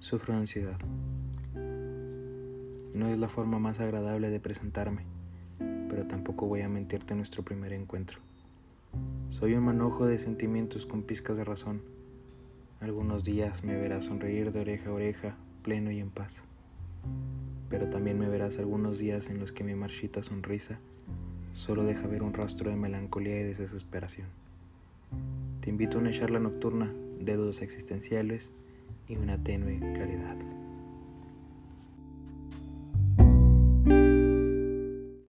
Sufro ansiedad. No es la forma más agradable de presentarme, pero tampoco voy a mentirte en nuestro primer encuentro. Soy un manojo de sentimientos con pizcas de razón. Algunos días me verás sonreír de oreja a oreja, pleno y en paz. Pero también me verás algunos días en los que mi marchita sonrisa solo deja ver un rastro de melancolía y desesperación. Te invito a una charla nocturna de dudas existenciales y una tenue claridad.